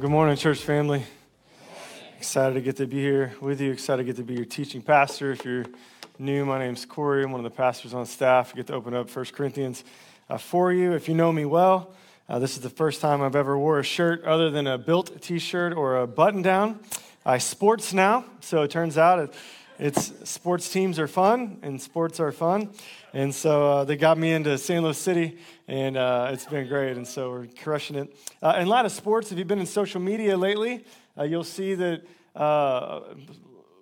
Well, good morning, church family. Excited to get to be here with you. Excited to get to be your teaching pastor. If you're new, my name's Corey. I'm one of the pastors on staff. I get to open up 1 Corinthians uh, for you. If you know me well, uh, this is the first time I've ever wore a shirt other than a built t-shirt or a button-down. I sports now, so it turns out it, it's sports teams are fun and sports are fun, and so uh, they got me into St. Louis City, and uh, it's been great. And so we're crushing it. Uh, in a lot of sports, if you've been in social media lately, uh, you'll see that uh,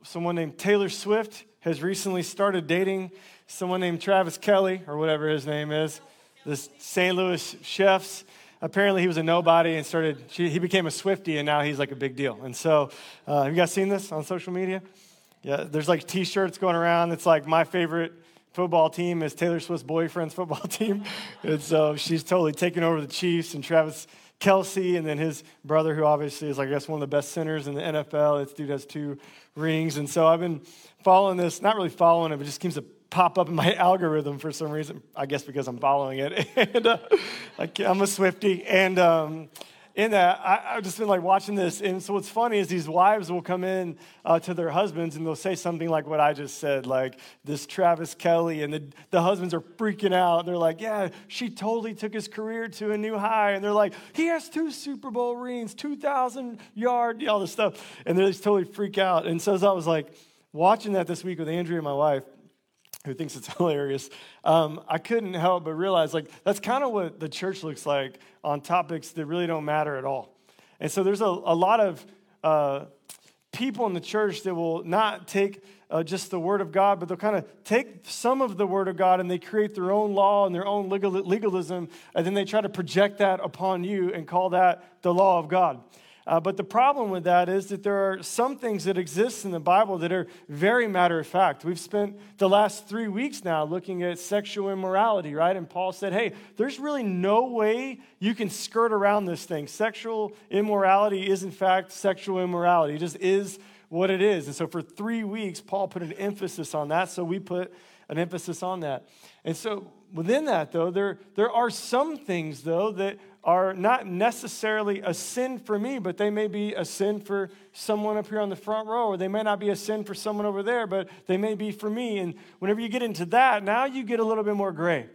someone named Taylor Swift has recently started dating someone named Travis Kelly or whatever his name is, this St. Louis Chiefs apparently he was a nobody and started she, he became a swiftie and now he's like a big deal and so uh, have you guys seen this on social media yeah there's like t-shirts going around it's like my favorite football team is taylor swift's boyfriend's football team and so she's totally taken over the chiefs and travis Kelce and then his brother who obviously is i guess one of the best centers in the nfl this dude has two rings and so i've been following this not really following it but just seems to pop up in my algorithm for some reason. I guess because I'm following it. and uh, I'm a Swiftie. And um, in that, I, have just been like watching this. And so what's funny is these wives will come in uh, to their husbands and they'll say something like what I just said, like this Travis Kelly. And the, the husbands are freaking out. They're like, yeah, she totally took his career to a new high. And they're like, he has two Super Bowl rings, 2,000 yard, all this stuff. And they just totally freak out. And so as I was like watching that this week with Andrea, and my wife, who thinks it's hilarious, um, I couldn't help but realize like that's kind of what the church looks like on topics that really don't matter at all. And so there's a, a lot of uh, people in the church that will not take uh, just the word of God, but they'll kind of take some of the word of God and they create their own law and their own legal, legalism, and then they try to project that upon you and call that the law of God. Uh, but the problem with that is that there are some things that exist in the Bible that are very matter of fact. We've spent the last three weeks now looking at sexual immorality, right? And Paul said, hey, there's really no way you can skirt around this thing. Sexual immorality is, in fact, sexual immorality. It just is what it is. And so for three weeks, Paul put an emphasis on that. So we put an emphasis on that. And so within that, though, there, there are some things, though, that are not necessarily a sin for me, but they may be a sin for someone up here on the front row, or they may not be a sin for someone over there, but they may be for me. And whenever you get into that, now you get a little bit more gray.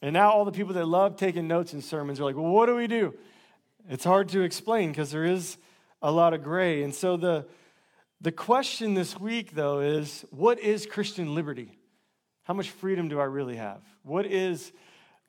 And now all the people that love taking notes in sermons are like, well, what do we do? It's hard to explain because there is a lot of gray. And so the, the question this week, though, is what is Christian liberty? How much freedom do I really have? What is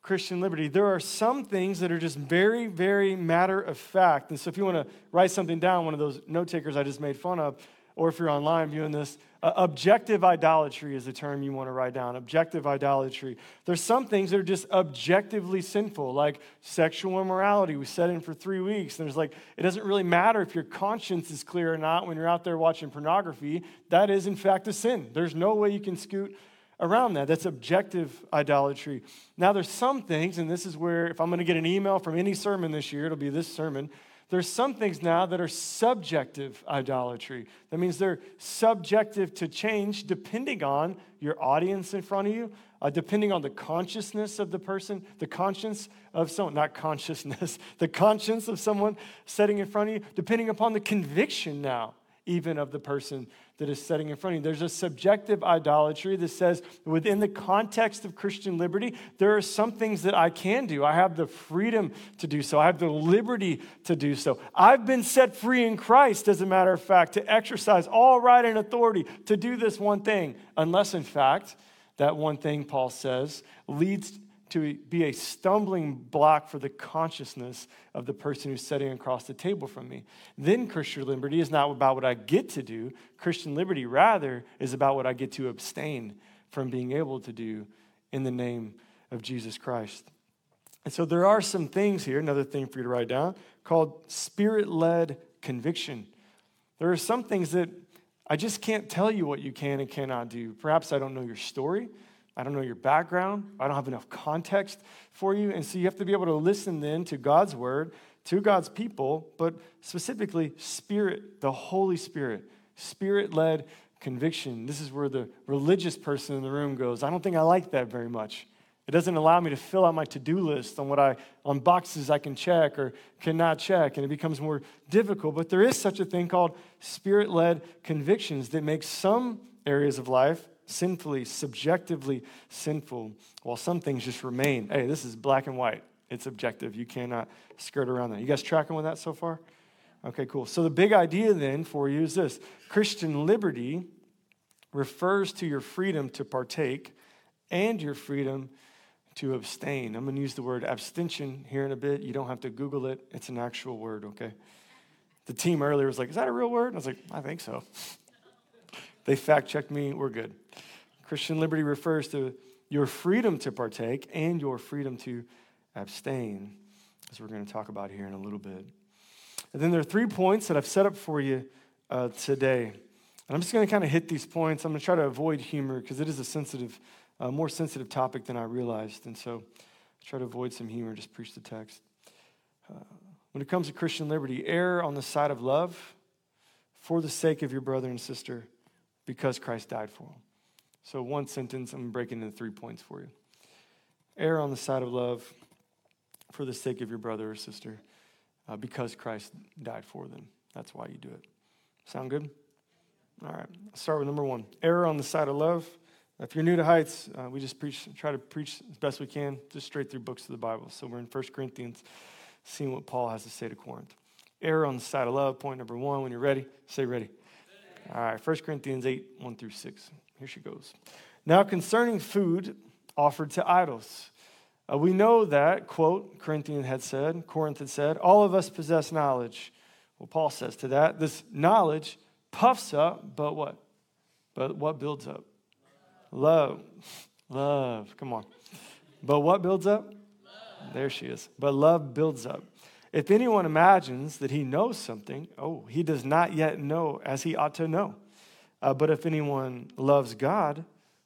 Christian liberty. There are some things that are just very, very matter of fact. And so if you want to write something down, one of those note takers I just made fun of, or if you're online viewing this, uh, objective idolatry is the term you want to write down. Objective idolatry. There's some things that are just objectively sinful, like sexual immorality. We said in for three weeks. And there's like, it doesn't really matter if your conscience is clear or not when you're out there watching pornography. That is, in fact, a sin. There's no way you can scoot around that. That's objective idolatry. Now, there's some things, and this is where, if I'm going to get an email from any sermon this year, it'll be this sermon. There's some things now that are subjective idolatry. That means they're subjective to change depending on your audience in front of you, uh, depending on the consciousness of the person, the conscience of someone, not consciousness, the conscience of someone sitting in front of you, depending upon the conviction now, even of the person that is setting in front of you. There's a subjective idolatry that says, within the context of Christian liberty, there are some things that I can do. I have the freedom to do so, I have the liberty to do so. I've been set free in Christ, as a matter of fact, to exercise all right and authority to do this one thing, unless, in fact, that one thing, Paul says, leads to be a stumbling block for the consciousness of the person who's sitting across the table from me. Then Christian liberty is not about what I get to do. Christian liberty, rather, is about what I get to abstain from being able to do in the name of Jesus Christ. And so there are some things here, another thing for you to write down, called spirit led conviction. There are some things that I just can't tell you what you can and cannot do. Perhaps I don't know your story. I don't know your background. I don't have enough context for you. And so you have to be able to listen then to God's word, to God's people, but specifically, Spirit, the Holy Spirit, Spirit led conviction. This is where the religious person in the room goes, I don't think I like that very much. It doesn't allow me to fill out my to-do list on what I on boxes I can check or cannot check, and it becomes more difficult. But there is such a thing called spirit-led convictions that make some areas of life sinfully, subjectively sinful, while some things just remain. Hey, this is black and white. It's objective. You cannot skirt around that. You guys tracking with that so far? Okay, cool. So the big idea then for you is this Christian liberty refers to your freedom to partake and your freedom to abstain. I'm going to use the word abstention here in a bit. You don't have to Google it, it's an actual word, okay? The team earlier was like, Is that a real word? And I was like, I think so. they fact checked me, we're good. Christian liberty refers to your freedom to partake and your freedom to abstain, as we're going to talk about here in a little bit. And then there are three points that I've set up for you uh, today. And I'm just going to kind of hit these points. I'm going to try to avoid humor because it is a sensitive a more sensitive topic than I realized. And so I try to avoid some humor, just preach the text. Uh, when it comes to Christian liberty, err on the side of love for the sake of your brother and sister because Christ died for them. So, one sentence, I'm breaking into three points for you. Err on the side of love for the sake of your brother or sister uh, because Christ died for them. That's why you do it. Sound good? All right. Start with number one. error on the side of love if you're new to Heights, uh, we just preach, try to preach as best we can, just straight through books of the Bible. So we're in 1 Corinthians, seeing what Paul has to say to Corinth. Error on the side of love, point number one. When you're ready, say ready. All right, 1 Corinthians 8, 1 through 6. Here she goes. Now, concerning food offered to idols, uh, we know that, quote, Corinthian had said, Corinth had said, all of us possess knowledge. Well, Paul says to that, this knowledge puffs up, but what? But what builds up? Love. Love. Come on. But what builds up? Love. There she is. But love builds up. If anyone imagines that he knows something, oh, he does not yet know as he ought to know. Uh, but if anyone loves God,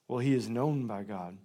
well, he is known by God.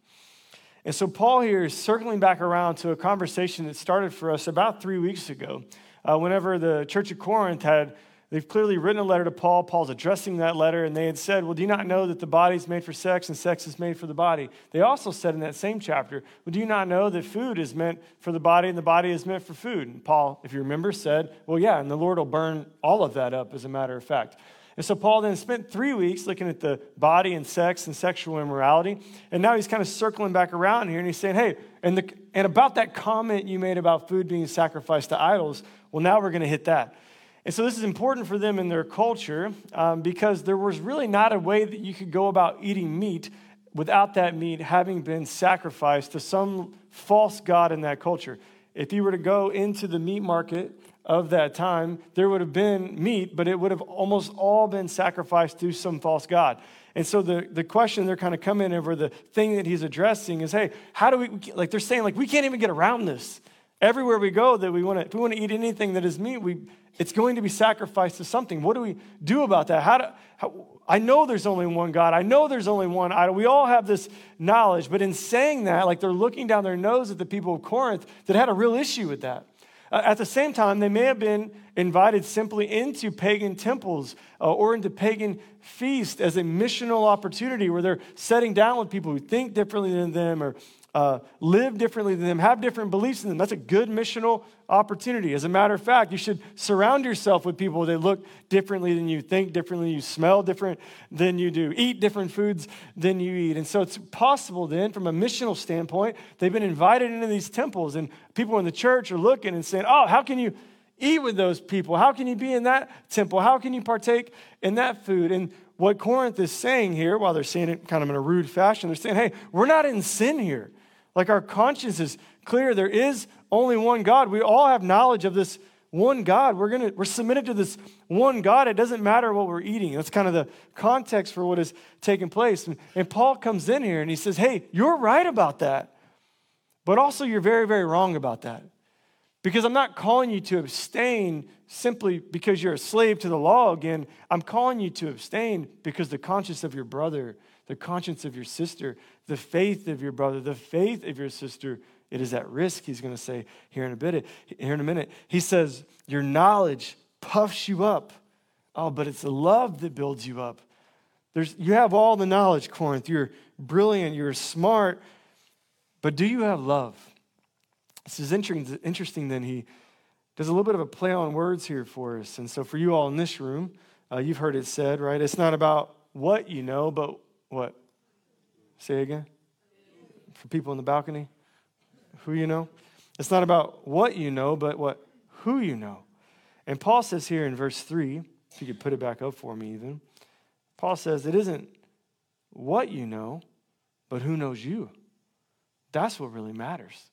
And so Paul here is circling back around to a conversation that started for us about three weeks ago, uh, whenever the church of Corinth had They've clearly written a letter to Paul. Paul's addressing that letter, and they had said, Well, do you not know that the body is made for sex and sex is made for the body? They also said in that same chapter, Well, do you not know that food is meant for the body and the body is meant for food? And Paul, if you remember, said, Well, yeah, and the Lord will burn all of that up, as a matter of fact. And so Paul then spent three weeks looking at the body and sex and sexual immorality. And now he's kind of circling back around here and he's saying, hey, and, the, and about that comment you made about food being sacrificed to idols, well, now we're going to hit that. And so this is important for them in their culture um, because there was really not a way that you could go about eating meat without that meat having been sacrificed to some false god in that culture. If you were to go into the meat market of that time, there would have been meat, but it would have almost all been sacrificed to some false god. And so the, the question they're kind of coming over, the thing that he's addressing is, hey, how do we, like they're saying, like, we can't even get around this. Everywhere we go that we want to, if we want to eat anything that is meat, we, it's going to be sacrificed to something. What do we do about that? How do, how, I know there's only one God. I know there's only one idol. We all have this knowledge. But in saying that, like they're looking down their nose at the people of Corinth that had a real issue with that. Uh, at the same time, they may have been invited simply into pagan temples uh, or into pagan feasts as a missional opportunity where they're setting down with people who think differently than them or uh, live differently than them, have different beliefs than them. That's a good missional opportunity. As a matter of fact, you should surround yourself with people that look differently than you, think differently, you smell different than you do, eat different foods than you eat. And so it's possible then, from a missional standpoint, they've been invited into these temples, and people in the church are looking and saying, Oh, how can you? Eat with those people. How can you be in that temple? How can you partake in that food? And what Corinth is saying here, while they're saying it kind of in a rude fashion, they're saying, hey, we're not in sin here. Like our conscience is clear. There is only one God. We all have knowledge of this one God. We're gonna we're submitted to this one God. It doesn't matter what we're eating. That's kind of the context for what is taking place. And, and Paul comes in here and he says, Hey, you're right about that. But also you're very, very wrong about that. Because I'm not calling you to abstain simply because you're a slave to the law again. I'm calling you to abstain because the conscience of your brother, the conscience of your sister, the faith of your brother, the faith of your sister, it is at risk, he's going to say here in a bit. Here in a minute. He says, Your knowledge puffs you up. Oh, but it's the love that builds you up. There's, you have all the knowledge, Corinth. You're brilliant, you're smart, but do you have love? This is interesting, interesting then he does a little bit of a play on words here for us. And so for you all in this room, uh, you've heard it said, right? It's not about what you know, but what? Say again. For people in the balcony, who you know. It's not about what you know, but what who you know. And Paul says here in verse 3, if you could put it back up for me even, Paul says it isn't what you know, but who knows you. That's what really matters.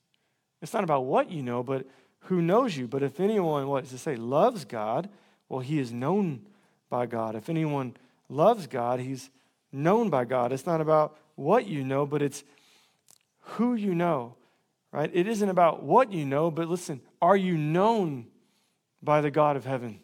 It's not about what you know, but who knows you. But if anyone, what does it say, loves God, well, he is known by God. If anyone loves God, he's known by God. It's not about what you know, but it's who you know, right? It isn't about what you know, but listen, are you known by the God of heaven?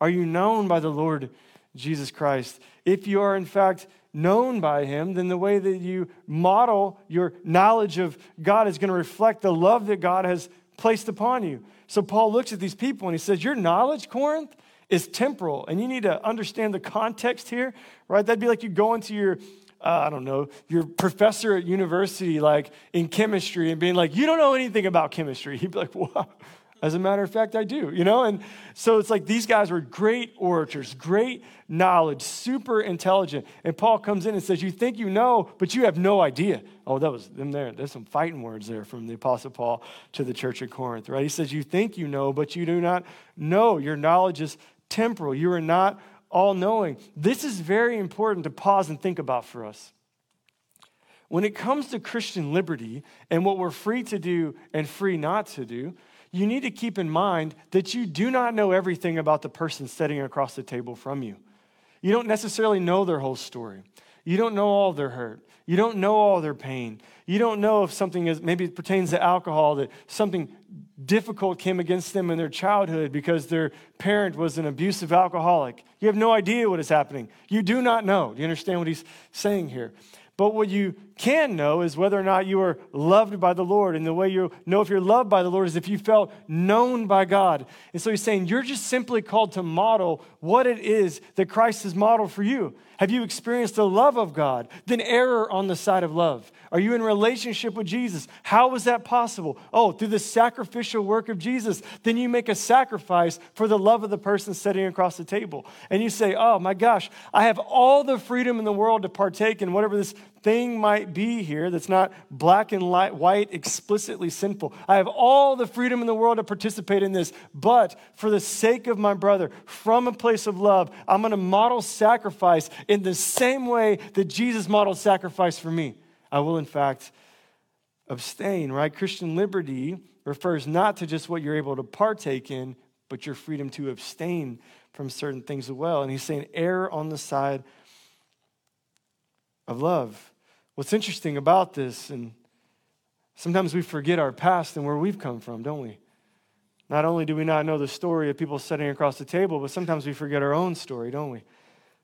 Are you known by the Lord Jesus Christ? If you are, in fact, known by him, then the way that you model your knowledge of God is going to reflect the love that God has placed upon you. So Paul looks at these people and he says, Your knowledge, Corinth, is temporal. And you need to understand the context here, right? That'd be like you go into your uh, I don't know, your professor at university, like in chemistry, and being like, you don't know anything about chemistry. He'd be like, as a matter of fact, I do, you know? And so it's like these guys were great orators, great knowledge, super intelligent. And Paul comes in and says, You think you know, but you have no idea. Oh, that was them there. There's some fighting words there from the Apostle Paul to the church of Corinth, right? He says, You think you know, but you do not know. Your knowledge is temporal. You are not all knowing. This is very important to pause and think about for us. When it comes to Christian liberty and what we're free to do and free not to do, you need to keep in mind that you do not know everything about the person sitting across the table from you. You don't necessarily know their whole story. You don't know all their hurt. You don't know all their pain. You don't know if something is, maybe it pertains to alcohol, that something difficult came against them in their childhood because their parent was an abusive alcoholic. You have no idea what is happening. You do not know. Do you understand what he's saying here? But what you can know is whether or not you are loved by the Lord. And the way you know if you're loved by the Lord is if you felt known by God. And so he's saying you're just simply called to model what it is that Christ has modeled for you. Have you experienced the love of God? Then error on the side of love. Are you in relationship with Jesus? How was that possible? Oh, through the sacrificial work of Jesus. Then you make a sacrifice for the love of the person sitting across the table. And you say, oh my gosh, I have all the freedom in the world to partake in whatever this thing might be here that's not black and light, white, explicitly sinful. I have all the freedom in the world to participate in this, but for the sake of my brother, from a place of love, I'm going to model sacrifice in the same way that Jesus modeled sacrifice for me. I will, in fact, abstain, right? Christian liberty refers not to just what you're able to partake in, but your freedom to abstain from certain things as well. And he's saying, err on the side of love. What's interesting about this, and sometimes we forget our past and where we've come from, don't we? Not only do we not know the story of people sitting across the table, but sometimes we forget our own story, don't we?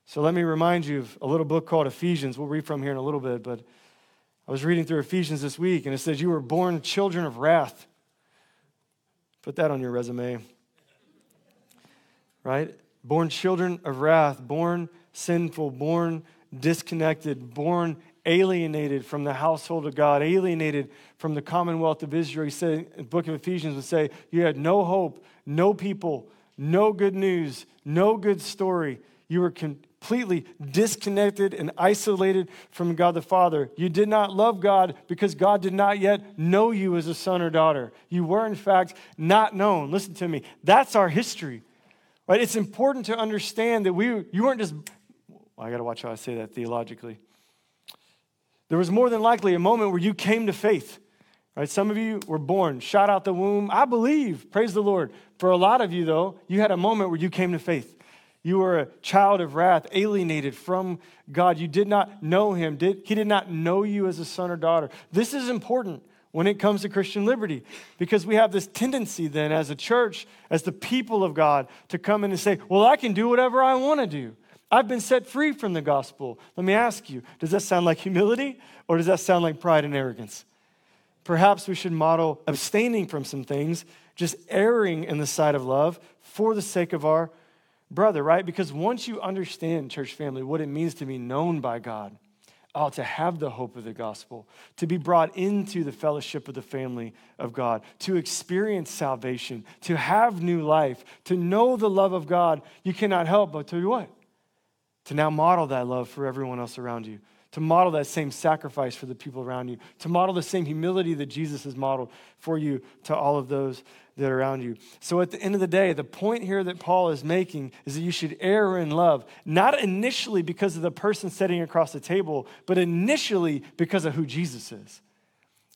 So let me remind you of a little book called Ephesians. We'll read from here in a little bit, but I was reading through Ephesians this week, and it says, You were born children of wrath. Put that on your resume. Right? Born children of wrath, born sinful, born disconnected, born alienated from the household of God, alienated from the commonwealth of Israel. He said, the book of Ephesians would say, You had no hope, no people, no good news, no good story. You were completely disconnected and isolated from God the Father. You did not love God because God did not yet know you as a son or daughter. You were, in fact, not known. Listen to me. That's our history. Right? It's important to understand that we, you weren't just, well, I got to watch how I say that theologically. There was more than likely a moment where you came to faith Right? Some of you were born, shot out the womb. I believe, praise the Lord. For a lot of you, though, you had a moment where you came to faith. You were a child of wrath, alienated from God. You did not know Him. Did, he did not know you as a son or daughter. This is important when it comes to Christian liberty because we have this tendency then as a church, as the people of God, to come in and say, Well, I can do whatever I want to do. I've been set free from the gospel. Let me ask you, does that sound like humility or does that sound like pride and arrogance? Perhaps we should model abstaining from some things, just erring in the sight of love for the sake of our brother, right? Because once you understand, church family, what it means to be known by God, oh, to have the hope of the gospel, to be brought into the fellowship of the family of God, to experience salvation, to have new life, to know the love of God, you cannot help but to what? To now model that love for everyone else around you to model that same sacrifice for the people around you, to model the same humility that Jesus has modeled for you to all of those that are around you. So at the end of the day, the point here that Paul is making is that you should err in love, not initially because of the person sitting across the table, but initially because of who Jesus is.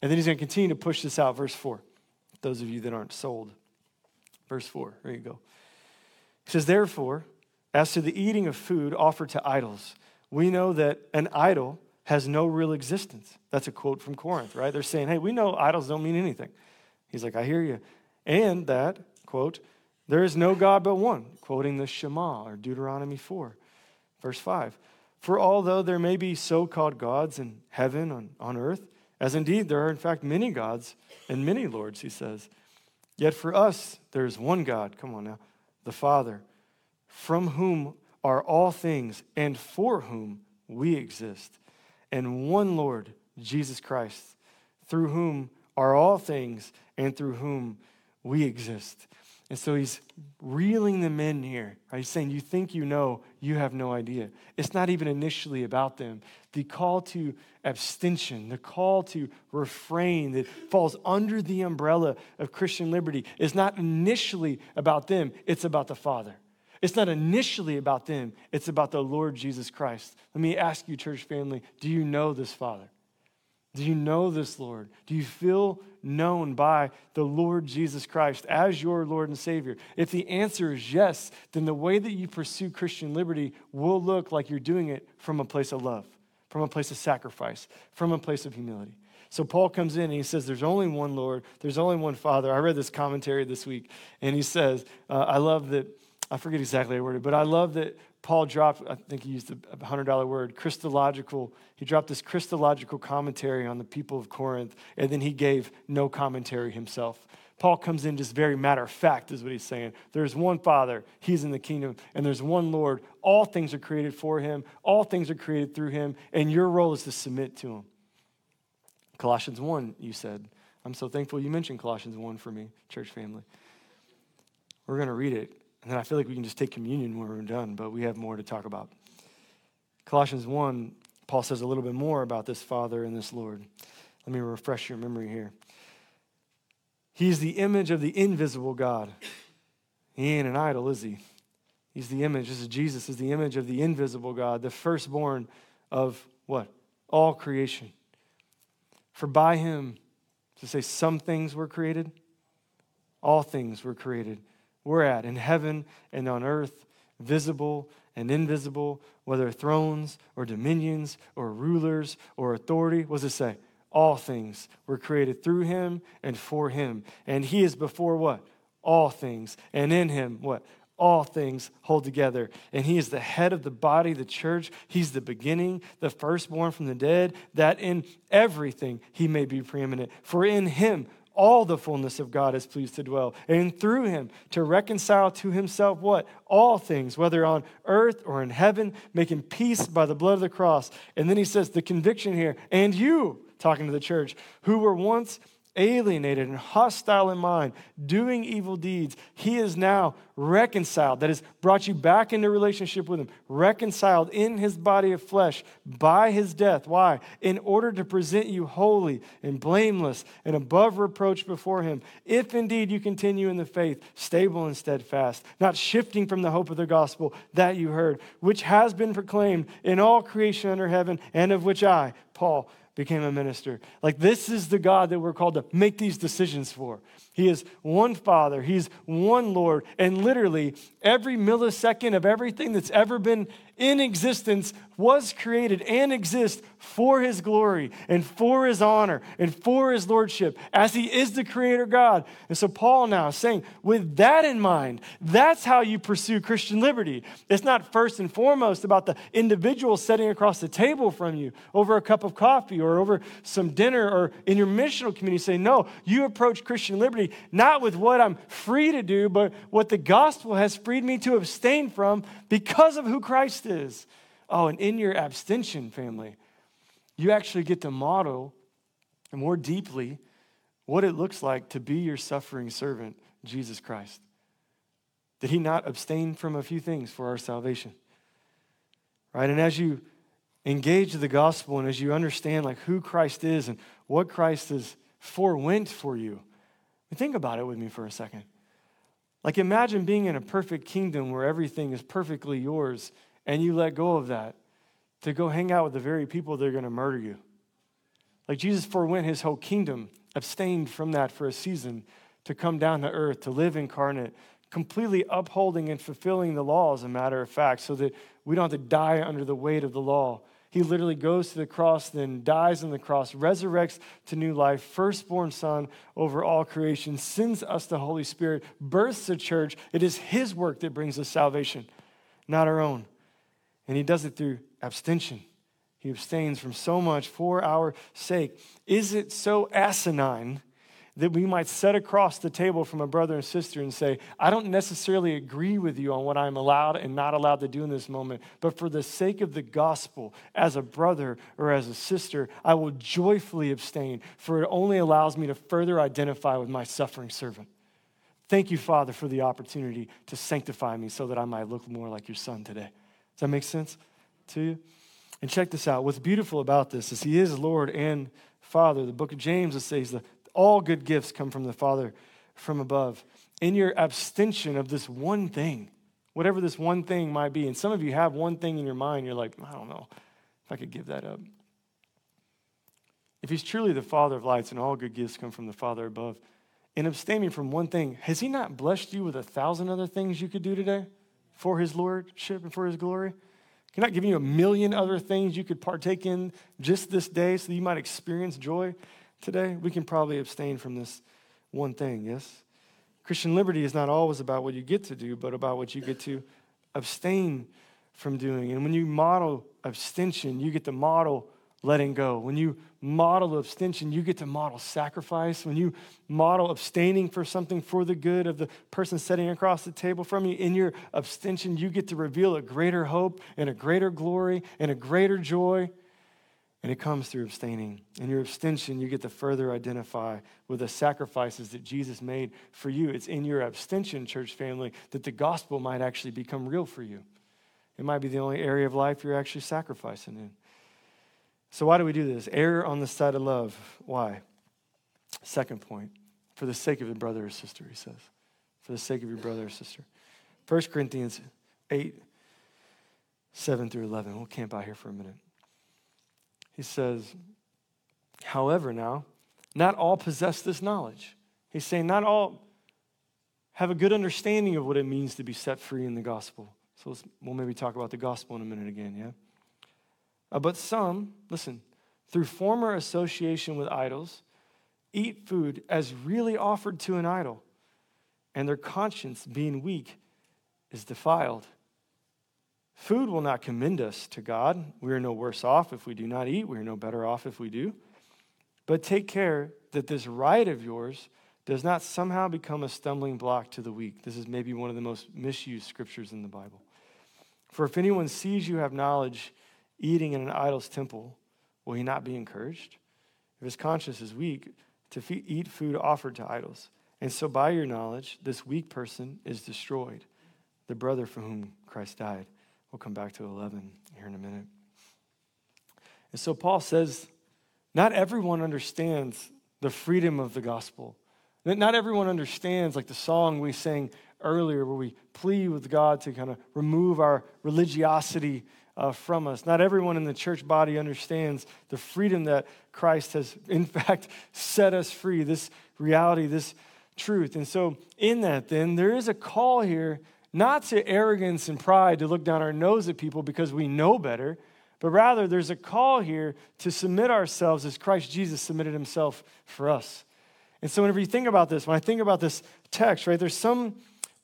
And then he's going to continue to push this out. Verse 4. Those of you that aren't sold. Verse 4. There you go. He says, Therefore, as to the eating of food offered to idols, we know that an idol has no real existence. That's a quote from Corinth, right? They're saying, hey, we know idols don't mean anything. He's like, I hear you. And that, quote, there is no God but one, quoting the Shema or Deuteronomy 4, verse 5. For although there may be so called gods in heaven, on, on earth, as indeed there are in fact many gods and many lords, he says, yet for us there is one God, come on now, the Father, from whom are all things and for whom we exist, and one Lord, Jesus Christ, through whom are all things and through whom we exist. And so he's reeling them in here. Right? He's saying, You think you know, you have no idea. It's not even initially about them. The call to abstention, the call to refrain that falls under the umbrella of Christian liberty is not initially about them, it's about the Father. It's not initially about them, it's about the Lord Jesus Christ. Let me ask you, church family, do you know this Father? Do you know this Lord? Do you feel known by the Lord Jesus Christ as your Lord and Savior? If the answer is yes, then the way that you pursue Christian liberty will look like you're doing it from a place of love, from a place of sacrifice, from a place of humility. So Paul comes in and he says, There's only one Lord, there's only one Father. I read this commentary this week, and he says, uh, I love that I forget exactly I worded, but I love that Paul dropped, I think he used a $100 word, Christological. He dropped this Christological commentary on the people of Corinth, and then he gave no commentary himself. Paul comes in just very matter of fact, is what he's saying. There's one Father, he's in the kingdom, and there's one Lord. All things are created for him, all things are created through him, and your role is to submit to him. Colossians 1, you said. I'm so thankful you mentioned Colossians 1 for me, church family. We're going to read it and then I feel like we can just take communion when we're done, but we have more to talk about. Colossians 1, Paul says a little bit more about this Father and this Lord. Let me refresh your memory here. He's the image of the invisible God. He ain't an idol, is he? He's the image. This is Jesus, is the image of the invisible God, the firstborn of what? All creation. For by him, to say some things were created, all things were created we're at in heaven and on earth, visible and invisible, whether thrones or dominions or rulers or authority. What does it say? All things were created through him and for him. And he is before what? All things. And in him, what? all things hold together. And he is the head of the body, the church. He's the beginning, the firstborn from the dead, that in everything he may be preeminent. For in him all the fullness of God is pleased to dwell, and through him to reconcile to himself what? All things, whether on earth or in heaven, making peace by the blood of the cross. And then he says the conviction here, and you, talking to the church, who were once alienated and hostile in mind, doing evil deeds, he is now reconciled. That has brought you back into relationship with him, reconciled in his body of flesh by his death. Why? In order to present you holy and blameless and above reproach before him, if indeed you continue in the faith, stable and steadfast, not shifting from the hope of the gospel that you heard, which has been proclaimed in all creation under heaven, and of which I, Paul, became a minister. Like, this is the God that we're called to make these decisions for. He is one Father, He's one Lord, and literally every millisecond of everything that's ever been in existence was created and exists for his glory and for his honor and for his lordship as he is the creator God. And so Paul now saying, with that in mind, that's how you pursue Christian liberty. It's not first and foremost about the individual sitting across the table from you over a cup of coffee or over some dinner or in your missional community. Say, no, you approach Christian liberty not with what I'm free to do, but what the gospel has freed me to abstain from because of who Christ is. Oh, and in your abstention, family, you actually get to model more deeply what it looks like to be your suffering servant, Jesus Christ. Did he not abstain from a few things for our salvation? Right? And as you engage the gospel and as you understand like who Christ is and what Christ has forewent for you, think about it with me for a second. Like imagine being in a perfect kingdom where everything is perfectly yours and you let go of that to go hang out with the very people that are going to murder you. Like Jesus forewent his whole kingdom, abstained from that for a season to come down to earth, to live incarnate, completely upholding and fulfilling the law, as a matter of fact, so that we don't have to die under the weight of the law. He literally goes to the cross, then dies on the cross, resurrects to new life, firstborn son over all creation, sends us the Holy Spirit, births the church. It is his work that brings us salvation, not our own. And he does it through abstention. He abstains from so much for our sake. Is it so asinine that we might set across the table from a brother and sister and say, I don't necessarily agree with you on what I'm allowed and not allowed to do in this moment, but for the sake of the gospel, as a brother or as a sister, I will joyfully abstain, for it only allows me to further identify with my suffering servant. Thank you, Father, for the opportunity to sanctify me so that I might look more like your son today. Does that make sense to you? And check this out. What's beautiful about this is He is Lord and Father. The book of James says that all good gifts come from the Father from above. In your abstention of this one thing, whatever this one thing might be, and some of you have one thing in your mind, you're like, I don't know if I could give that up. If He's truly the Father of lights and all good gifts come from the Father above, in abstaining from one thing, has He not blessed you with a thousand other things you could do today? For his lordship and for his glory? Can I give you a million other things you could partake in just this day so you might experience joy today? We can probably abstain from this one thing, yes? Christian liberty is not always about what you get to do, but about what you get to abstain from doing. And when you model abstention, you get to model letting go. When you model abstention, you get to model sacrifice. When you model abstaining for something for the good of the person sitting across the table from you, in your abstention, you get to reveal a greater hope and a greater glory and a greater joy. And it comes through abstaining. In your abstention, you get to further identify with the sacrifices that Jesus made for you. It's in your abstention, church family, that the gospel might actually become real for you. It might be the only area of life you're actually sacrificing in. So, why do we do this? Err on the side of love. Why? Second point, for the sake of your brother or sister, he says. For the sake of your brother or sister. 1 Corinthians 8, 7 through 11. We'll camp out here for a minute. He says, however, now, not all possess this knowledge. He's saying, not all have a good understanding of what it means to be set free in the gospel. So we'll maybe talk about the gospel in a minute again, yeah? Uh, but some, listen, through former association with idols, eat food as really offered to an idol, and their conscience, being weak, is defiled. Food will not commend us to God. We are no worse off if we do not eat, we are no better off if we do. But take care that this right of yours does not somehow become a stumbling block to the weak. This is maybe one of the most misused scriptures in the Bible. For if anyone sees you have knowledge, eating in an idol's temple, will he not be encouraged? If his conscience is weak, to eat food offered to idols. And so, by your knowledge, this weak person is destroyed, the brother for whom Christ died. We'll come back to 11 here in a minute. And so, Paul says, not everyone understands the freedom of the gospel. Not everyone understands, like the song we sang earlier, where we plead with God to kind of remove our religiosity uh, from us. Not everyone in the church body understands the freedom that Christ has, in fact, set us free, this reality, this truth. And so, in that, then, there is a call here not to arrogance and pride to look down our nose at people because we know better, but rather there's a call here to submit ourselves as Christ Jesus submitted himself for us. And so, whenever you think about this, when I think about this text, right, there's some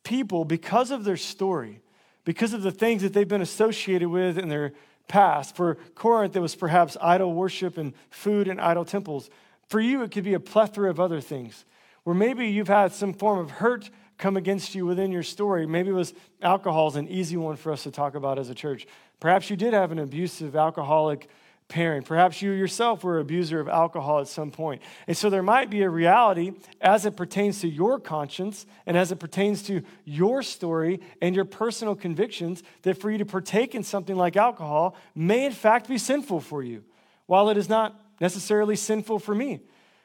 people, because of their story, because of the things that they've been associated with in their past. For Corinth, it was perhaps idol worship and food and idol temples. For you, it could be a plethora of other things, where maybe you've had some form of hurt come against you within your story. Maybe it was alcohol is an easy one for us to talk about as a church. Perhaps you did have an abusive alcoholic parent. Perhaps you yourself were an abuser of alcohol at some point. And so there might be a reality as it pertains to your conscience and as it pertains to your story and your personal convictions that for you to partake in something like alcohol may in fact be sinful for you, while it is not necessarily sinful for me.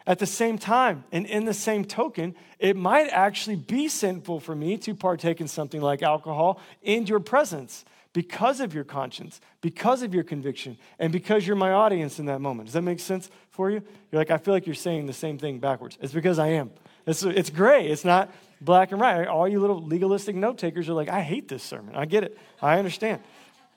At the same time, and in the same token, it might actually be sinful for me to partake in something like alcohol in your presence because of your conscience, because of your conviction, and because you're my audience in that moment. Does that make sense for you? You're like, I feel like you're saying the same thing backwards. It's because I am. It's, it's gray, it's not black and white. All you little legalistic note takers are like, I hate this sermon. I get it, I understand.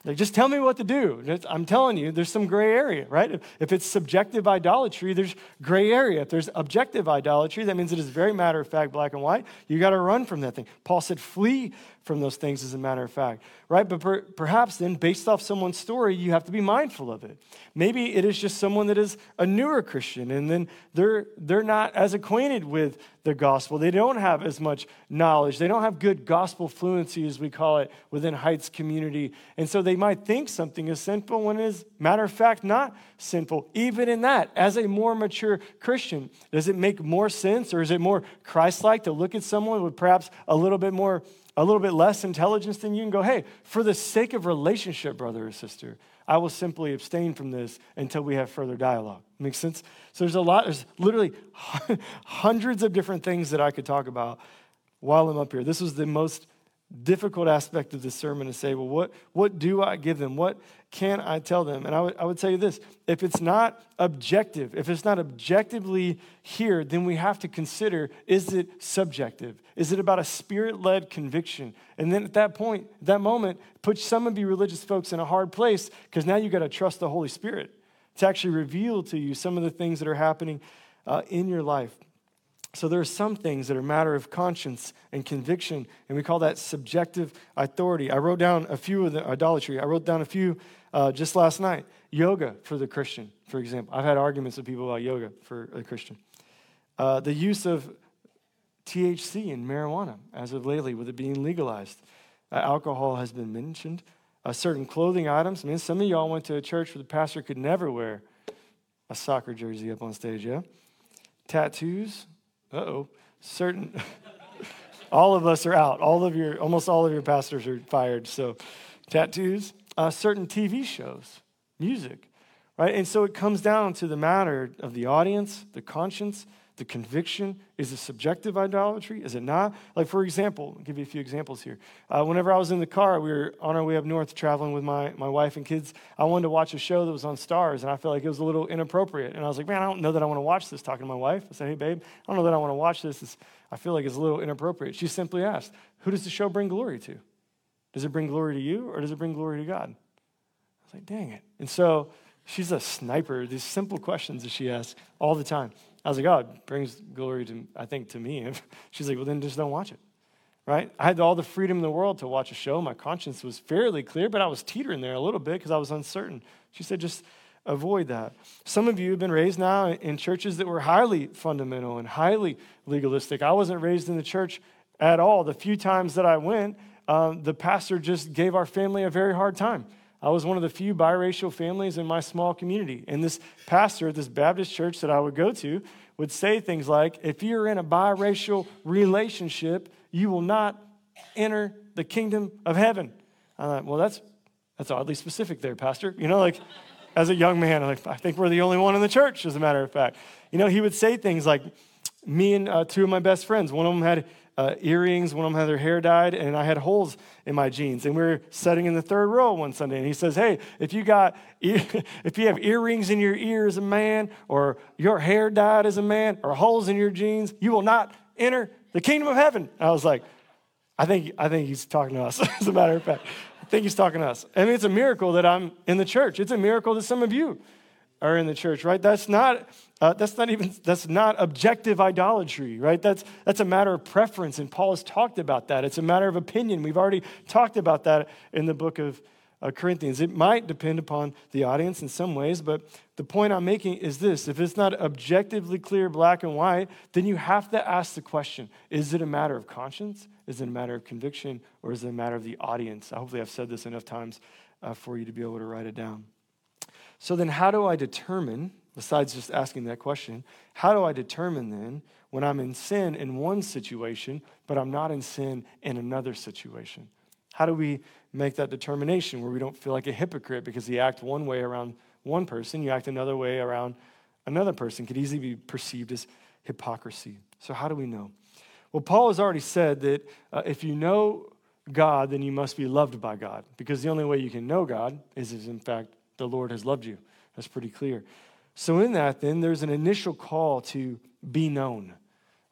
Like, just tell me what to do. I'm telling you, there's some gray area, right? If, it's subjective idolatry, there's gray area. If there's objective idolatry, that means it is very matter of fact, black and white. You got to run from that thing. Paul said, flee from those things as a matter of fact, right? But per, perhaps then, based off someone's story, you have to be mindful of it. Maybe it is just someone that is a newer Christian, and then they're, they're not as acquainted with the gospel. They don't have as much knowledge. They don't have good gospel fluency, as we call it, within Heights community. And so they might think something is sinful when it is, matter of fact, not sinful. Even in that, as a more mature Christian, does it make more sense or is it more Christ like to look at someone with perhaps a little bit more a little bit less intelligence than you and go, hey, for the sake of relationship, brother or sister, I will simply abstain from this until we have further dialogue. Makes sense? So there's a lot, there's literally hundreds of different things that I could talk about while I'm up here. This was the most difficult aspect of this sermon to say, well, what, what do I give them? What can I tell them? And I would, I would tell you this if it's not objective, if it's not objectively here, then we have to consider is it subjective? Is it about a spirit led conviction? And then at that point, that moment, put some of you religious folks in a hard place because now you got to trust the Holy Spirit to actually reveal to you some of the things that are happening uh, in your life. So there are some things that are matter of conscience and conviction, and we call that subjective authority. I wrote down a few of the idolatry. I wrote down a few uh, just last night. Yoga for the Christian, for example. I've had arguments with people about yoga for a Christian. Uh, the use of THC and marijuana as of lately, with it being legalized. Uh, alcohol has been mentioned. Uh, certain clothing items. I mean, some of y'all went to a church where the pastor could never wear a soccer jersey up on stage, yeah? Tattoos, uh-oh, certain, all of us are out. All of your, almost all of your pastors are fired. So tattoos, uh, certain TV shows, music, right? And so it comes down to the matter of the audience, the conscience, the conviction is a subjective idolatry is it not? Like for example I'll give you a few examples here. Uh, whenever i was in the car we were on our way up north traveling with my, my wife and kids. I wanted to watch a show that was on Starz, and i felt like it was a little inappropriate. And i was like man i don't know that i want to watch this talking to my wife. I said hey babe i don't know that i want to watch this. It's, i feel like it's a little inappropriate. She simply asked who does the show bring glory to? Does it bring glory to you or does it bring glory to god? I was like dang it. And so she's a sniper. These simple questions that she asks all the time I was like, oh, it brings glory to, I think, to me. She's like, well, then just don't watch it. Right? I had all the freedom in the world to watch a show. My conscience was fairly clear, but I was teetering there a little bit because I was uncertain. She said, just avoid that. Some of you have been raised now in churches that were highly fundamental and highly legalistic. I wasn't raised in the church at all. The few times that I went, um, the pastor just gave our family a very hard time. I was one of the few biracial families in my small community. And this pastor at this Baptist church that I would go to would say things like, if you're in a biracial relationship, you will not enter the kingdom of heaven. I'm like, well, that's, that's oddly specific there, Pastor. You know, like, as a young man, I'm like, I think we're the only one in the church, as a matter of fact. You know, he would say things like, me and uh, two of my best friends, one of them had uh, earrings. One of them had their hair dyed, and I had holes in my jeans. And we were sitting in the third row one Sunday, and he says, "Hey, if you got if you have earrings in your ear as a man, or your hair dyed as a man, or holes in your jeans, you will not enter the kingdom of heaven." I was like, "I think I think he's talking to us." as a matter of fact, I think he's talking to us. I mean, it's a miracle that I'm in the church. It's a miracle that some of you are in the church, right? That's not uh, that's not even that's not objective idolatry, right? That's that's a matter of preference, and Paul has talked about that. It's a matter of opinion. We've already talked about that in the book of uh, Corinthians. It might depend upon the audience in some ways, but the point I'm making is this: if it's not objectively clear, black and white, then you have to ask the question: Is it a matter of conscience? Is it a matter of conviction, or is it a matter of the audience? Hopefully, I've said this enough times uh, for you to be able to write it down. So then, how do I determine, besides just asking that question, how do I determine then when I'm in sin in one situation, but I'm not in sin in another situation? How do we make that determination where we don't feel like a hypocrite because you act one way around one person, you act another way around another person? Could easily be perceived as hypocrisy. So, how do we know? Well, Paul has already said that uh, if you know God, then you must be loved by God, because the only way you can know God is, is in fact, the Lord has loved you. That's pretty clear. So, in that, then, there's an initial call to be known,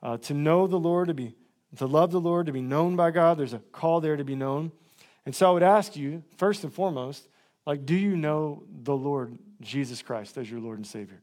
uh, to know the Lord, to, be, to love the Lord, to be known by God. There's a call there to be known. And so, I would ask you, first and foremost, like, do you know the Lord Jesus Christ as your Lord and Savior?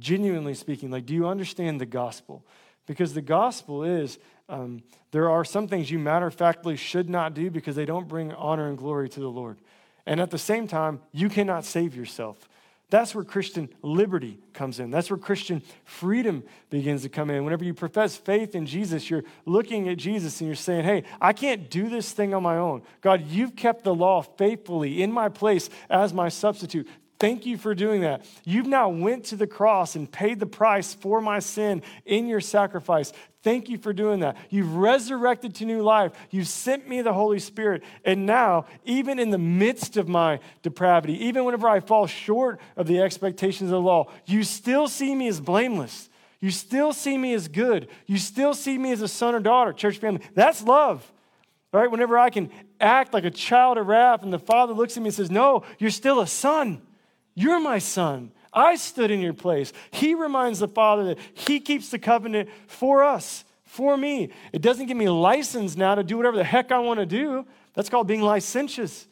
Genuinely speaking, like, do you understand the gospel? Because the gospel is um, there are some things you matter of factly should not do because they don't bring honor and glory to the Lord. And at the same time, you cannot save yourself. That's where Christian liberty comes in. That's where Christian freedom begins to come in. Whenever you profess faith in Jesus, you're looking at Jesus and you're saying, Hey, I can't do this thing on my own. God, you've kept the law faithfully in my place as my substitute. Thank you for doing that. You've now went to the cross and paid the price for my sin in your sacrifice. Thank you for doing that. You've resurrected to new life. You've sent me the Holy Spirit. And now, even in the midst of my depravity, even whenever I fall short of the expectations of the law, you still see me as blameless. You still see me as good. You still see me as a son or daughter, church family. That's love. Right? Whenever I can act like a child of wrath and the father looks at me and says, No, you're still a son. You're my son. I stood in your place. He reminds the Father that He keeps the covenant for us, for me. It doesn't give me license now to do whatever the heck I want to do. That's called being licentious.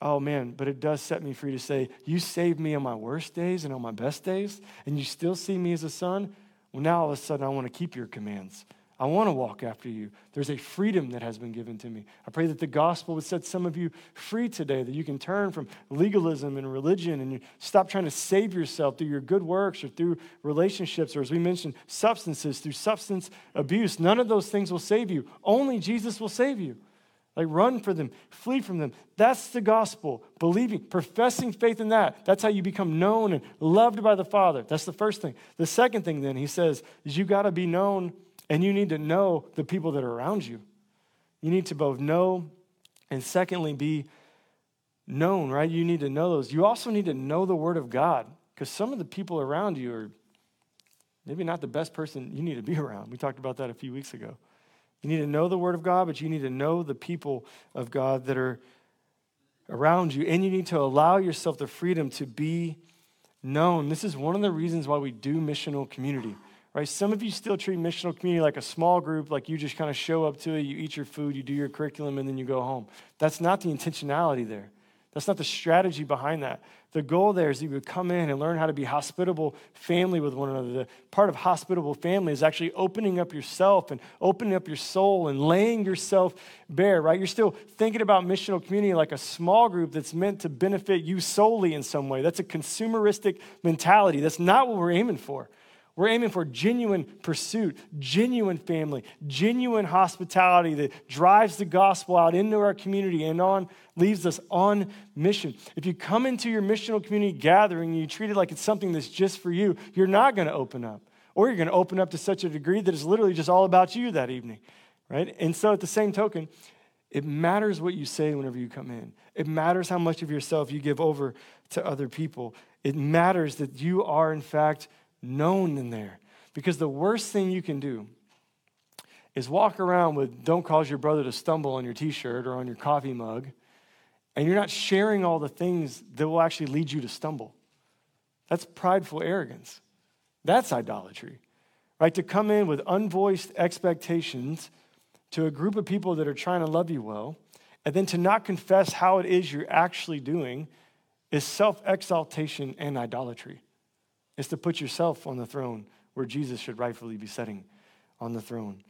Oh man, but it does set me free to say, You saved me on my worst days and on my best days, and you still see me as a son. Well, now all of a sudden I want to keep your commands. I want to walk after you. There's a freedom that has been given to me. I pray that the gospel would set some of you free today, that you can turn from legalism and religion and stop trying to save yourself through your good works or through relationships, or as we mentioned, substances, through substance abuse. None of those things will save you. Only Jesus will save you. Like run for them, flee from them. That's the gospel. Believing, professing faith in that. That's how you become known and loved by the Father. That's the first thing. The second thing, then, he says, is you got to be known and you need to know the people that are around you. You need to both know and secondly be known, right? You need to know those. You also need to know the Word of God because some of the people around you are maybe not the best person you need to be around. We talked about that a few weeks ago. You need to know the Word of God, but you need to know the people of God that are around you, and you need to allow yourself the freedom to be known. This is one of the reasons why we do missional community right? Some of you still treat missional community like a small group, like you just kind of show up to it, you eat your food, you do your curriculum, and then you go home. That's not the intentionality there. That's not the strategy behind that. The goal there is you would come in and learn how to be hospitable family with one another. The part of hospitable family is actually opening up yourself and opening up your soul and laying yourself bare, right? You're still thinking about missional community like a small group that's meant to benefit you solely in some way. That's a consumeristic mentality. That's not what we're aiming for. We're aiming for genuine pursuit, genuine family, genuine hospitality that drives the gospel out into our community and on leaves us on mission. If you come into your missional community gathering and you treat it like it's something that's just for you, you're not going to open up. Or you're going to open up to such a degree that it's literally just all about you that evening, right? And so at the same token, it matters what you say whenever you come in. It matters how much of yourself you give over to other people. It matters that you are, in fact, known in there. Because the worst thing you can do is walk around with don't cause your brother to stumble on your t shirt or on your coffee mug, and you're not sharing all the things that will actually lead you to stumble. That's prideful arrogance. That's idolatry, right? To come in with unvoiced expectations to a group of people that are trying to love you well, and then to not confess how it is you're actually doing is self exaltation and idolatry. It's to put yourself on the throne where Jesus should rightfully be sitting on the throne.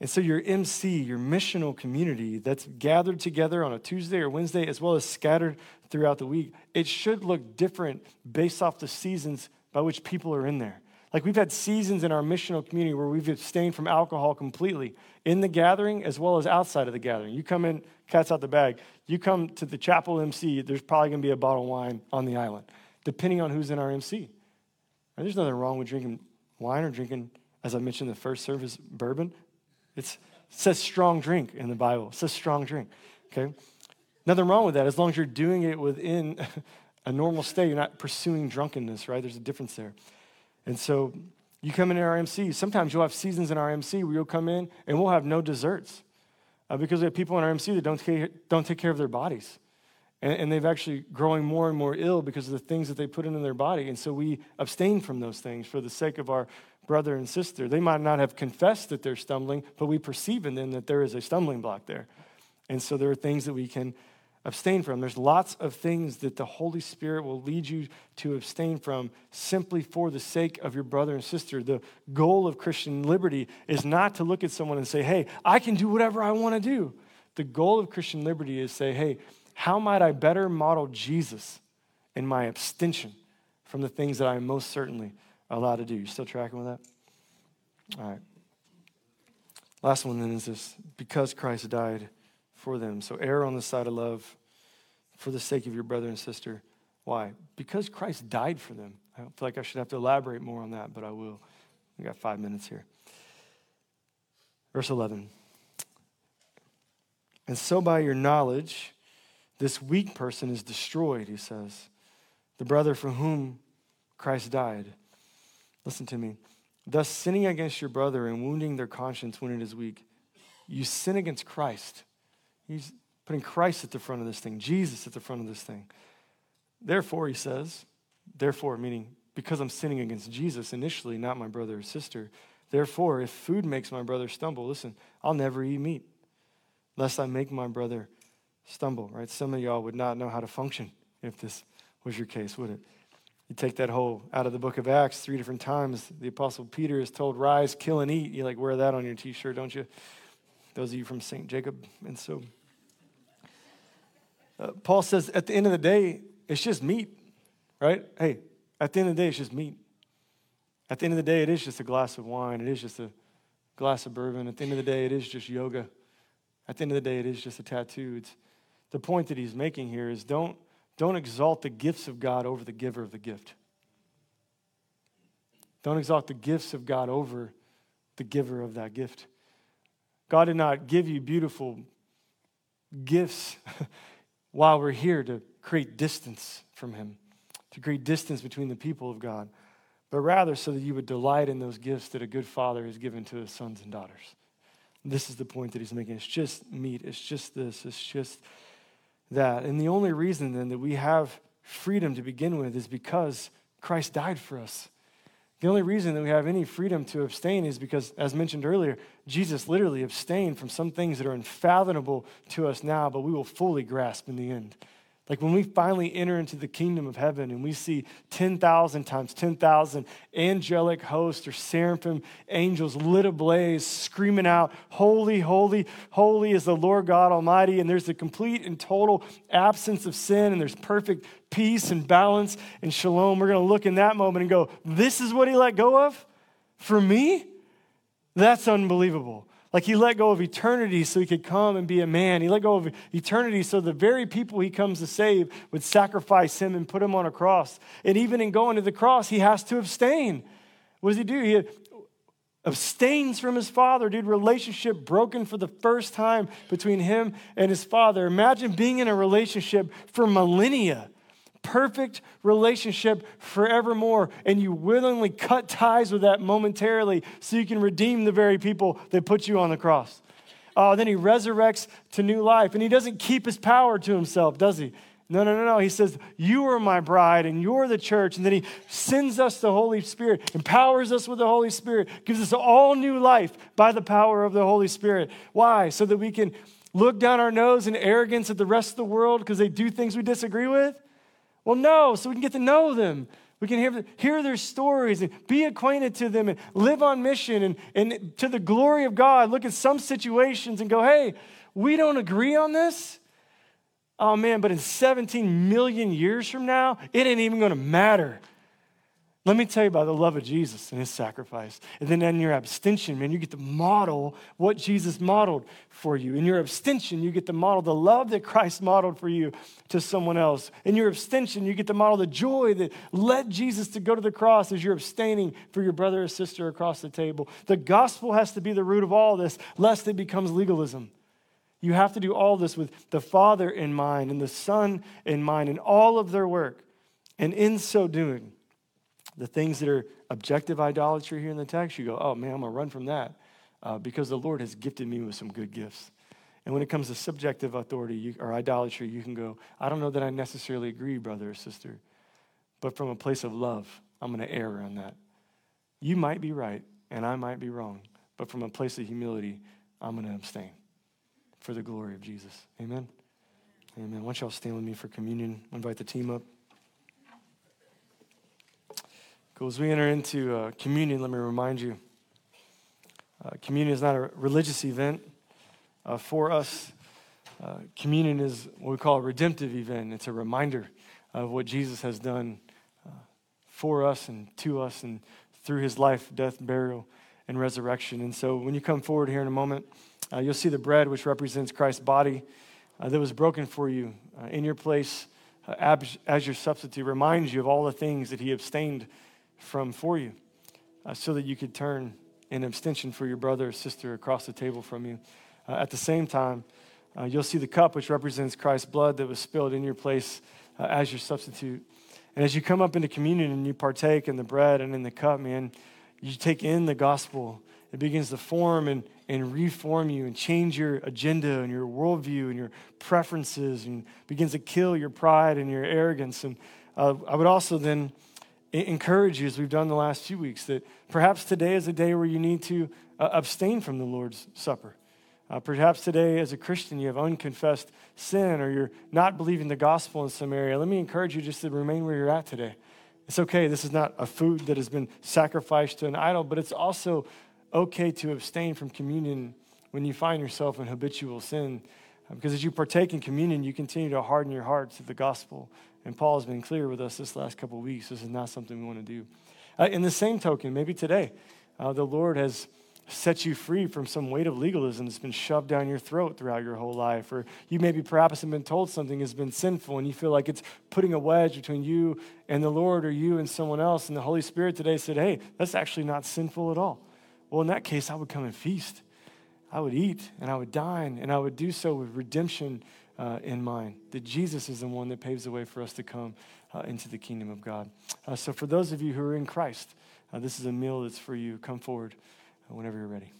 And so, your MC, your missional community that's gathered together on a Tuesday or Wednesday, as well as scattered throughout the week, it should look different based off the seasons by which people are in there. Like we've had seasons in our missional community where we've abstained from alcohol completely in the gathering as well as outside of the gathering. You come in, cat's out the bag. You come to the chapel MC, there's probably going to be a bottle of wine on the island, depending on who's in our MC. And there's nothing wrong with drinking wine or drinking, as I mentioned, the first service bourbon. It's, it says strong drink in the Bible. It says strong drink. Okay? Nothing wrong with that as long as you're doing it within a normal state. You're not pursuing drunkenness, right? There's a difference there. And so you come in our MC. Sometimes you'll have seasons in our MC where you'll come in and we'll have no desserts uh, because we have people in our MC that don't take, don't take care of their bodies. And, and they've actually growing more and more ill because of the things that they put into their body. And so we abstain from those things for the sake of our brother and sister. They might not have confessed that they're stumbling, but we perceive in them that there is a stumbling block there. And so there are things that we can abstain from. There's lots of things that the Holy Spirit will lead you to abstain from simply for the sake of your brother and sister. The goal of Christian liberty is not to look at someone and say, hey, I can do whatever I want to do. The goal of Christian liberty is say, hey, how might I better model Jesus in my abstention from the things that I am most certainly allowed to do. You still tracking with that? All right. Last one then is this because Christ died for them. So err on the side of love for the sake of your brother and sister. Why? Because Christ died for them. I don't feel like I should have to elaborate more on that, but I will. We got five minutes here. Verse 11. And so by your knowledge, this weak person is destroyed, he says. The brother for whom Christ died. Listen to me. Thus, sinning against your brother and wounding their conscience when it is weak, you sin against Christ. He's putting Christ at the front of this thing, Jesus at the front of this thing. Therefore, he says, therefore, meaning because I'm sinning against Jesus initially, not my brother or sister. Therefore, if food makes my brother stumble, listen, I'll never eat meat, lest I make my brother stumble, right? Some of y'all would not know how to function if this was your case, would it? You take that whole out of the book of Acts three different times. The apostle Peter is told, "Rise, kill, and eat." You like wear that on your T-shirt, don't you? Those of you from Saint Jacob, and so uh, Paul says, at the end of the day, it's just meat, right? Hey, at the end of the day, it's just meat. At the end of the day, it is just a glass of wine. It is just a glass of bourbon. At the end of the day, it is just yoga. At the end of the day, it is just a tattoo. It's, the point that he's making here is don't don't exalt the gifts of God over the giver of the gift. Don't exalt the gifts of God over the giver of that gift. God did not give you beautiful gifts while we're here to create distance from Him, to create distance between the people of God, but rather so that you would delight in those gifts that a good father has given to his sons and daughters. This is the point that he's making. It's just meat, it's just this, it's just that. And the only reason then that we have freedom to begin with is because Christ died for us. The only reason that we have any freedom to abstain is because, as mentioned earlier, Jesus literally abstained from some things that are unfathomable to us now, but we will fully grasp in the end. Like when we finally enter into the kingdom of heaven and we see 10,000 times 10,000 angelic hosts or seraphim angels lit ablaze, screaming out, Holy, holy, holy is the Lord God Almighty. And there's a complete and total absence of sin and there's perfect peace and balance and shalom. We're going to look in that moment and go, This is what he let go of for me? That's unbelievable. Like he let go of eternity so he could come and be a man. He let go of eternity so the very people he comes to save would sacrifice him and put him on a cross. And even in going to the cross, he has to abstain. What does he do? He abstains from his father. Dude, relationship broken for the first time between him and his father. Imagine being in a relationship for millennia perfect relationship forevermore, and you willingly cut ties with that momentarily so you can redeem the very people that put you on the cross. Oh, then he resurrects to new life, and he doesn't keep his power to himself, does he? No, no, no, no. He says, You are my bride and you're the church. And then he sends us the Holy Spirit, empowers us with the Holy Spirit, gives us all new life by the power of the Holy Spirit. Why? So that we can look down our nose in arrogance at the rest of the world because they do things we disagree with? Well, no, so we can get to know them. We can hear, hear their stories and be acquainted to them and live on mission and, and to the glory of God. Look at some situations and go, hey, we don't agree on this. Oh man, but in 17 million years from now, it ain't even to matter. Let me tell you about the love of Jesus and his sacrifice. And then in your abstention, man, you get to model what Jesus modeled for you. In your abstention, you get to model the love that Christ modeled for you to someone else. In your abstention, you get to model the joy that led Jesus to go to the cross as you're abstaining for your brother or sister across the table. The gospel has to be the root of all this, lest it becomes legalism. You have to do all this with the Father in mind and the Son in mind and all of their work. And in so doing, the things that are objective idolatry here in the text, you go, oh man, I'm going to run from that uh, because the Lord has gifted me with some good gifts. And when it comes to subjective authority you, or idolatry, you can go, I don't know that I necessarily agree, brother or sister, but from a place of love, I'm going to err on that. You might be right, and I might be wrong, but from a place of humility, I'm going to abstain for the glory of Jesus. Amen. Amen. Why don't y'all stand with me for communion? invite the team up. Cool. As we enter into uh, communion, let me remind you uh, communion is not a religious event uh, for us. Uh, communion is what we call a redemptive event. It's a reminder of what Jesus has done uh, for us and to us and through his life, death, burial, and resurrection. And so when you come forward here in a moment, uh, you'll see the bread, which represents Christ's body that was broken for you in your place as, as, your substitute, reminds you of all the things that he abstained from for you uh, so that you could turn in abstention for your brother or sister across the table from you. Uh, at the same time, you'll see the cup, which represents Christ's blood that was spilled in your place as your substitute. And as you come up into communion and you partake in the bread and in the cup, man, you take in the gospel. It begins to form and and reform you and change your agenda and your worldview and your preferences and begins to kill your pride and your arrogance. And uh, I would also then encourage you, as we've done the last few weeks, that perhaps today is a day where you need to uh, abstain from the Lord's Supper. Uh, perhaps today, as a Christian, you have unconfessed sin or you're not believing the gospel in some area. Let me encourage you just to remain where you're at today. It's okay. This is not a food that has been sacrificed to an idol, but it's also okay to abstain from communion when you find yourself in habitual sin. Uh, because as you partake in communion, you continue to harden your heart to the gospel. And Paul has been clear with us this last couple weeks. This is not something we want to do. Uh, in the same token, maybe today, uh, the Lord has set you free from some weight of legalism that's been shoved down your throat throughout your whole life. Or you maybe perhaps have been told something has been sinful and you feel like it's putting a wedge between you and the Lord or you and someone else. And the Holy Spirit today said, hey, that's actually not sinful at all. Well, in that case, I would come and feast. I would eat and I would dine, and I would do so with redemption uh, in mind. That Jesus is the one that paves the way for us to come uh, into the kingdom of God. Uh, so, for those of you who are in Christ, uh, this is a meal that's for you. Come forward whenever you're ready.